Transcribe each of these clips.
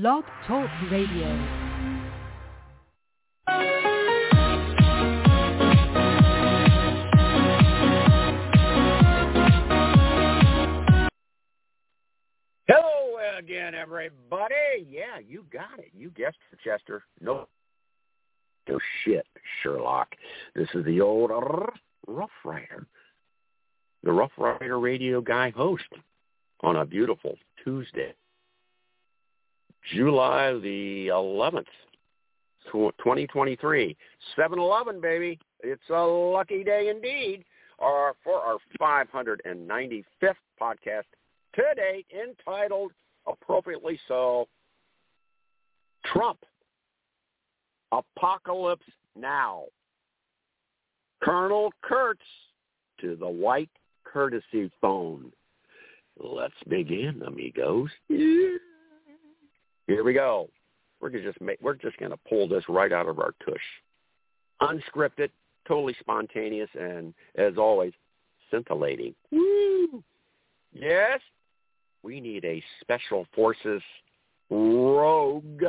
Blog Talk Radio. Hello again, everybody. Yeah, you got it. You guessed it, Chester. No, no shit, Sherlock. This is the old Rough Rider, the Rough Rider radio guy host on a beautiful Tuesday, July the 11th, 2023. 7-Eleven, baby. It's a lucky day indeed. Our, for our 595th podcast to date entitled, appropriately so, Trump, Apocalypse Now. Colonel Kurtz to the white courtesy phone. Let's begin, amigos. Here we go. We're just make, we're just gonna pull this right out of our tush, unscripted, totally spontaneous, and as always, scintillating. Woo! Yes, we need a special forces rogue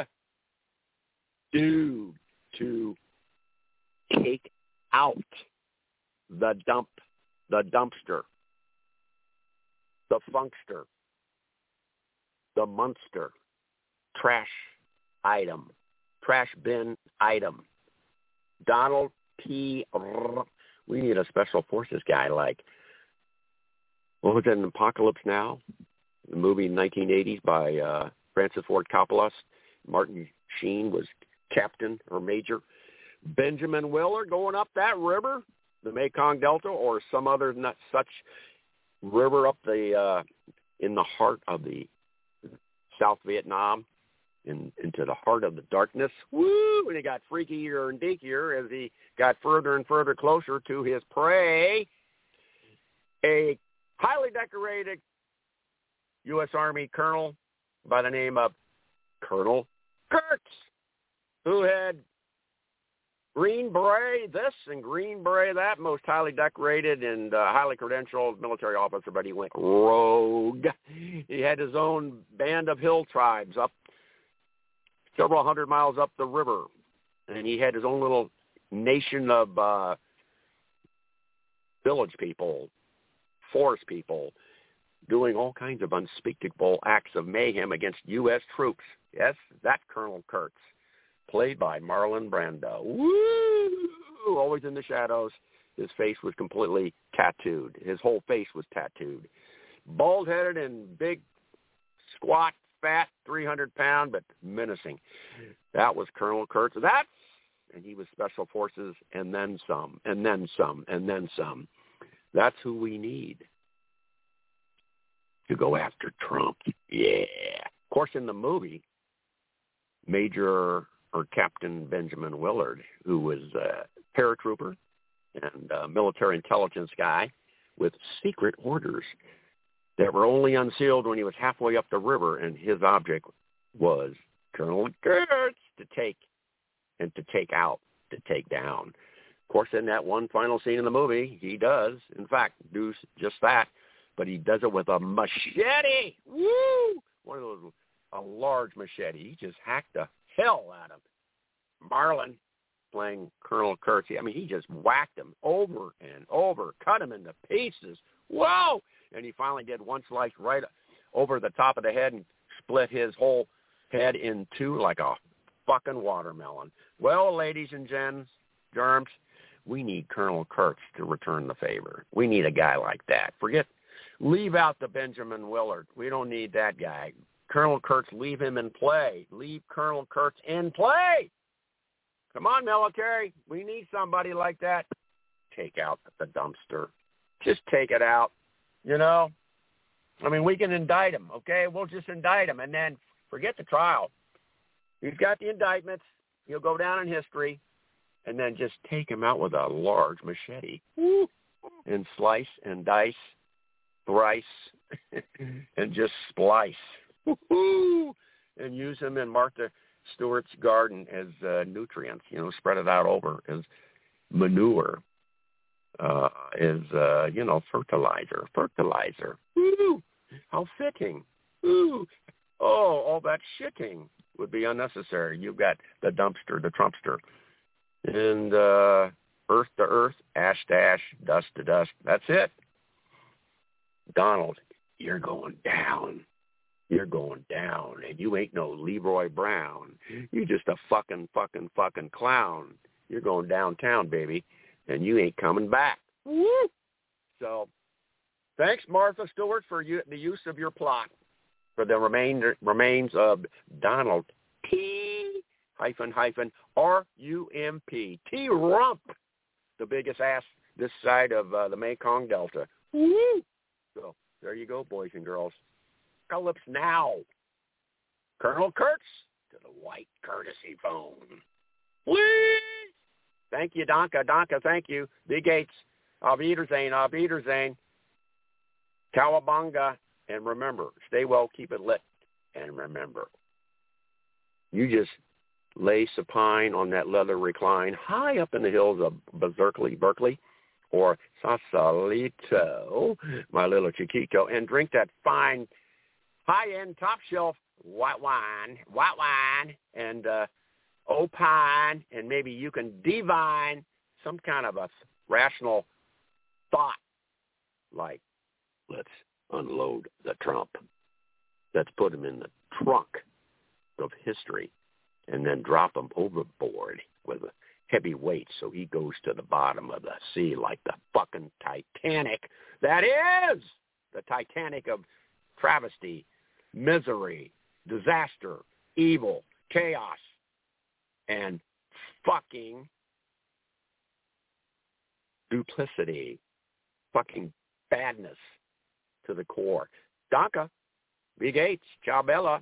dude to take out the dump, the dumpster, the funkster, the monster, trash item, trash bin item. Donald P. We need a special forces guy like, what was it, an Apocalypse Now? The movie in 1980s by uh, Francis Ford Coppola. Martin Sheen was captain or major. Benjamin Willard going up that river, the Mekong Delta, or some other not such river up the uh, in the heart of the South Vietnam, in, into the heart of the darkness. Woo! And he got freakier and deakier as he got further and further closer to his prey. A highly decorated U.S. Army colonel by the name of Colonel Kurtz, who had Green Beret this and Green Beret that, most highly decorated and uh, highly credentialed military officer, but he went rogue. He had his own band of hill tribes up several hundred miles up the river, and he had his own little nation of uh, village people, forest people, doing all kinds of unspeakable acts of mayhem against U.S. troops. Yes, that Colonel Kurtz played by Marlon Brando. Woo! Always in the shadows. His face was completely tattooed. His whole face was tattooed. Bald-headed and big, squat, fat, 300 pound, but menacing. That was Colonel Kurtz. That's, and he was Special Forces and then some, and then some, and then some. That's who we need to go after Trump. Yeah. Of course, in the movie, Major or Captain Benjamin Willard, who was a paratrooper and a military intelligence guy with secret orders that were only unsealed when he was halfway up the river, and his object was Colonel Kurtz to take and to take out, to take down. Of course, in that one final scene in the movie, he does, in fact, do just that, but he does it with a machete. Woo! One of those, a large machete. He just hacked the hell out of Marlon playing Colonel Kurtz. I mean, he just whacked him over and over, cut him into pieces. Whoa! And he finally did one slice right over the top of the head and split his whole head in two like a fucking watermelon. Well, ladies and gents, germs, we need Colonel Kurtz to return the favor. We need a guy like that. Forget, leave out the Benjamin Willard. We don't need that guy. Colonel Kurtz, leave him in play. Leave Colonel Kurtz in play. Come on, military. We need somebody like that. Take out the dumpster. Just take it out. You know? I mean, we can indict him, okay? We'll just indict him and then forget the trial. He's got the indictments. He'll go down in history. And then just take him out with a large machete. And slice and dice, thrice, and just splice. And use him in Martha Stewart's garden as uh, nutrients, you know, spread it out over as manure, uh, as, uh, you know, fertilizer, fertilizer. How fitting. Oh, all that shitting would be unnecessary. You've got the dumpster, the Trumpster, and uh, earth to earth, ash to ash, dust to dust. That's it. Donald, you're going down. You're going down, and you ain't no Leroy Brown. You're just a fucking, fucking, fucking clown. You're going downtown, baby, and you ain't coming back. Woo! So, thanks, Martha Stewart, for you, the use of your plot for the remainder, remains of Donald T hyphen hyphen R U M P T Rump, the biggest ass this side of uh, the Mekong Delta. Woo! So there you go, boys and girls. Apocalypse now. Colonel Kurtz to the white courtesy phone. Whee! Thank you, Donka. Donka, thank you. Big Gates. Auf Wiedersehen. Auf Wiedersehen. Cowabunga. And remember, stay well, keep it lit. And remember, you just lay supine on that leather recline high up in the hills of Berkeley, Berkeley, or Sausalito, my little chiquito, and drink that fine, high-end, top-shelf white wine, white wine, and uh, opine, and maybe you can divine some kind of a rational thought like, let's unload the Trump. Let's put him in the trunk of history and then drop him overboard with a heavy weight so he goes to the bottom of the sea like the fucking Titanic. That is the Titanic of travesty, misery, disaster, evil, chaos, and fucking duplicity, fucking badness to the core. Donka, Big Gates, ciao Bella.